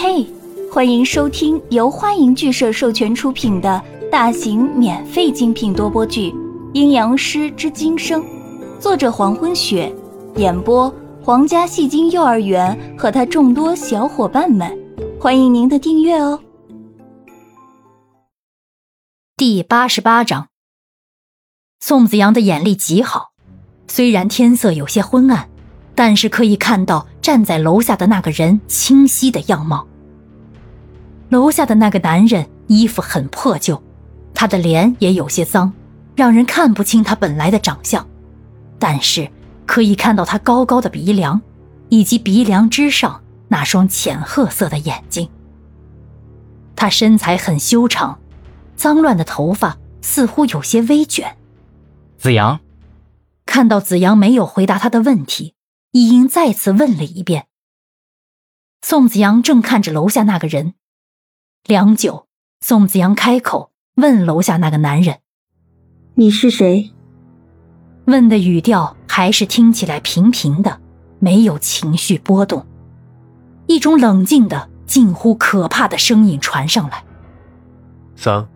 嘿，欢迎收听由欢迎剧社授权出品的大型免费精品多播剧《阴阳师之今生》，作者黄昏雪，演播皇家戏精幼儿园和他众多小伙伴们，欢迎您的订阅哦。第八十八章，宋子阳的眼力极好，虽然天色有些昏暗。但是可以看到站在楼下的那个人清晰的样貌。楼下的那个男人衣服很破旧，他的脸也有些脏，让人看不清他本来的长相。但是可以看到他高高的鼻梁，以及鼻梁之上那双浅褐色的眼睛。他身材很修长，脏乱的头发似乎有些微卷。子阳，看到子阳没有回答他的问题。易英再次问了一遍。宋子阳正看着楼下那个人，良久，宋子阳开口问楼下那个男人：“你是谁？”问的语调还是听起来平平的，没有情绪波动，一种冷静的、近乎可怕的声音传上来：“桑。”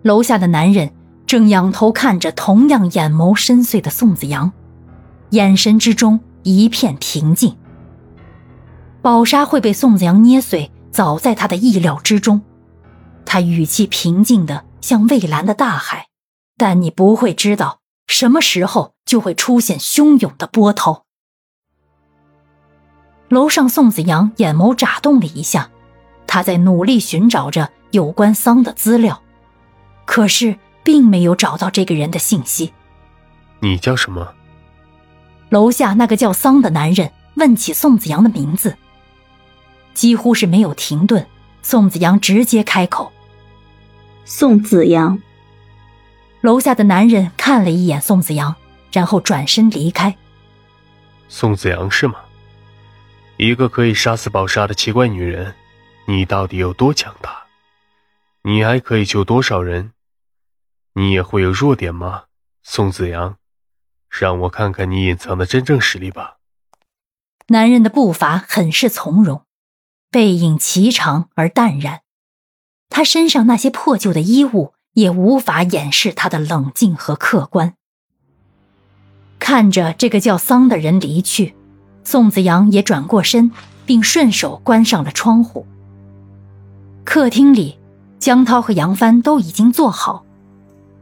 楼下的男人正仰头看着同样眼眸深邃的宋子阳。眼神之中一片平静。宝沙会被宋子阳捏碎，早在他的意料之中。他语气平静的像蔚蓝的大海，但你不会知道什么时候就会出现汹涌的波涛。楼上，宋子阳眼眸眨动了一下，他在努力寻找着有关桑的资料，可是并没有找到这个人的信息。你叫什么？楼下那个叫桑的男人问起宋子阳的名字，几乎是没有停顿。宋子阳直接开口：“宋子阳。”楼下的男人看了一眼宋子阳，然后转身离开。宋子阳是吗？一个可以杀死宝莎的奇怪女人，你到底有多强大？你还可以救多少人？你也会有弱点吗，宋子阳？让我看看你隐藏的真正实力吧。男人的步伐很是从容，背影颀长而淡然，他身上那些破旧的衣物也无法掩饰他的冷静和客观。看着这个叫桑的人离去，宋子阳也转过身，并顺手关上了窗户。客厅里，江涛和杨帆都已经坐好。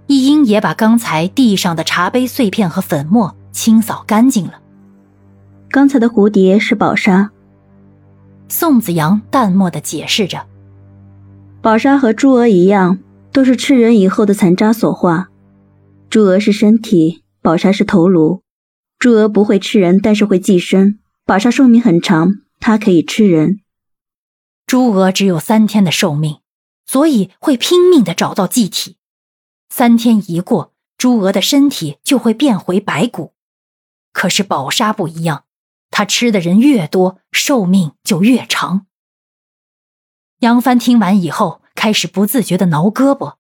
易英也把刚才地上的茶杯碎片和粉末清扫干净了。刚才的蝴蝶是宝沙。宋子阳淡漠的解释着：“宝沙和朱娥一样，都是吃人以后的残渣所化。朱娥是身体，宝沙是头颅。朱娥不会吃人，但是会寄生。宝沙寿命很长，它可以吃人。朱娥只有三天的寿命，所以会拼命的找到祭体。”三天一过，朱娥的身体就会变回白骨。可是宝沙不一样，她吃的人越多，寿命就越长。杨帆听完以后，开始不自觉的挠胳膊，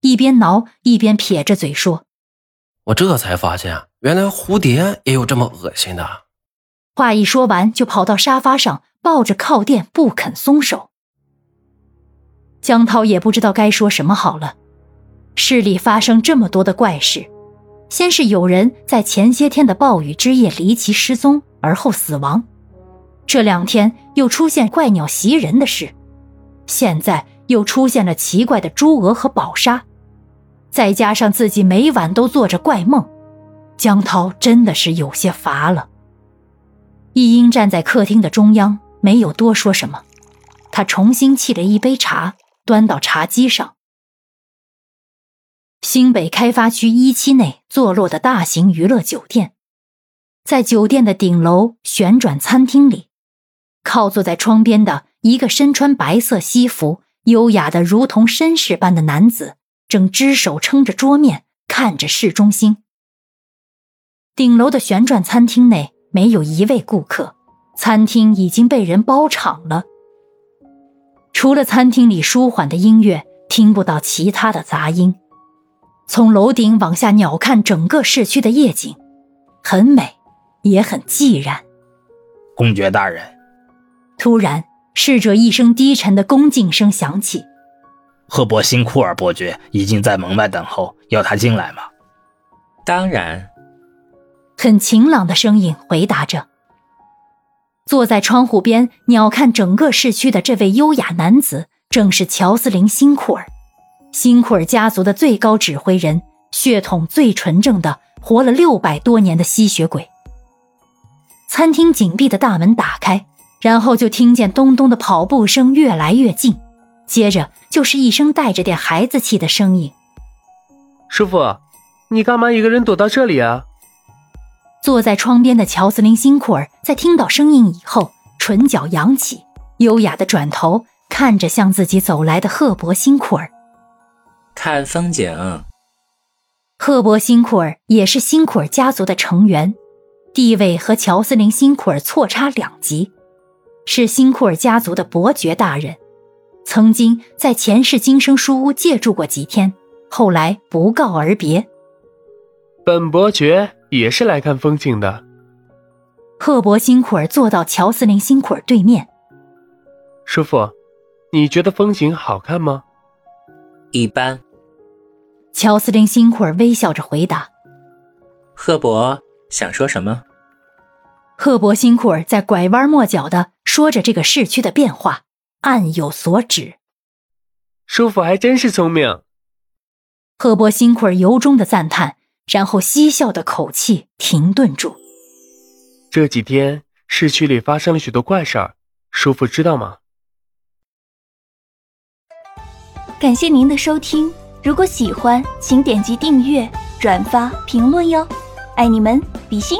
一边挠一边撇着嘴说：“我这才发现，原来蝴蝶也有这么恶心的。”话一说完，就跑到沙发上，抱着靠垫不肯松手。江涛也不知道该说什么好了。市里发生这么多的怪事，先是有人在前些天的暴雨之夜离奇失踪，而后死亡；这两天又出现怪鸟袭人的事，现在又出现了奇怪的朱娥和宝莎，再加上自己每晚都做着怪梦，江涛真的是有些乏了。一英站在客厅的中央，没有多说什么，他重新沏了一杯茶，端到茶几上。新北开发区一期内坐落的大型娱乐酒店，在酒店的顶楼旋转餐厅里，靠坐在窗边的一个身穿白色西服、优雅的如同绅士般的男子，正只手撑着桌面，看着市中心。顶楼的旋转餐厅内没有一位顾客，餐厅已经被人包场了。除了餐厅里舒缓的音乐，听不到其他的杂音。从楼顶往下鸟瞰整个市区的夜景，很美，也很寂然。公爵大人，突然侍者一声低沉的恭敬声响起：“赫伯辛库尔伯爵已经在门外等候，要他进来吗？”“当然。”很晴朗的声音回答着。坐在窗户边鸟瞰整个市区的这位优雅男子，正是乔斯林·辛库尔，辛库尔家族的最高指挥人，血统最纯正的，活了六百多年的吸血鬼。餐厅紧闭的大门打开，然后就听见咚咚的跑步声越来越近，接着就是一声带着点孩子气的声音：“师傅，你干嘛一个人躲到这里啊？”坐在窗边的乔斯林·辛库尔在听到声音以后，唇角扬起，优雅的转头看着向自己走来的赫伯·辛库尔，看风景。赫伯·辛库尔也是辛库尔家族的成员，地位和乔斯林·辛库尔错差两级，是辛库尔家族的伯爵大人，曾经在前世今生书屋借住过几天，后来不告而别。本伯爵。也是来看风景的。赫伯辛库尔坐到乔斯林辛库尔对面。师傅，你觉得风景好看吗？一般。乔斯林辛库尔微笑着回答。赫伯想说什么？赫伯辛库尔在拐弯抹角的说着这个市区的变化，暗有所指。叔父还真是聪明。赫伯辛库尔由衷的赞叹。然后嬉笑的口气停顿住。这几天市区里发生了许多怪事儿，叔父知道吗？感谢您的收听，如果喜欢，请点击订阅、转发、评论哟，爱你们，比心。